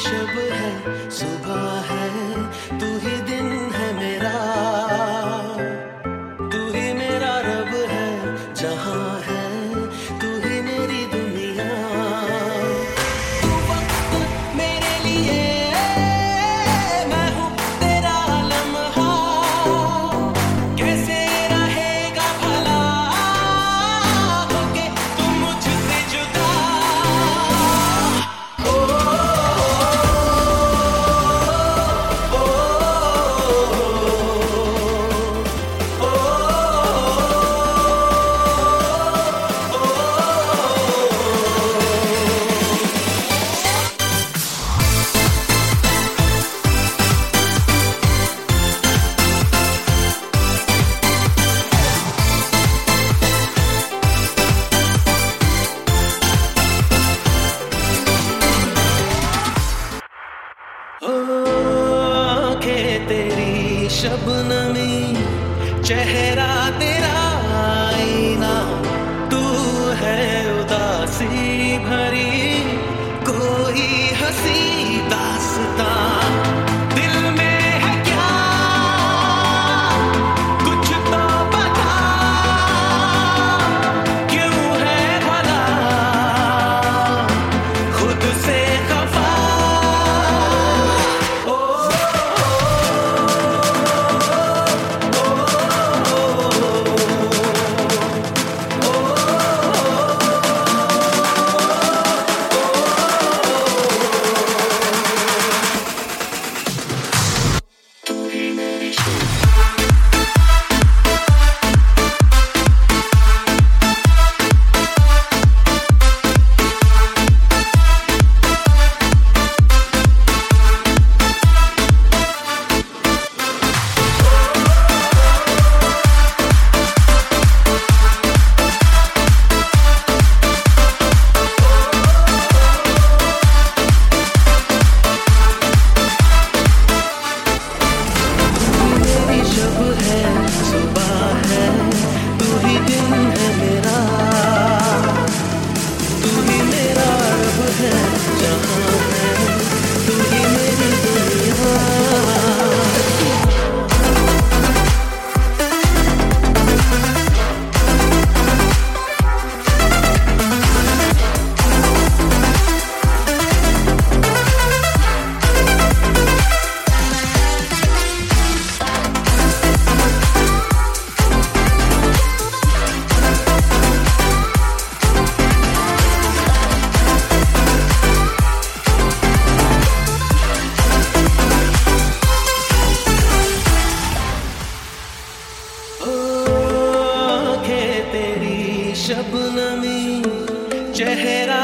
शब है सुबह है। शबनमी चेहरा तेरा आईना तू है उदासी भरी। शबनमी चेहरा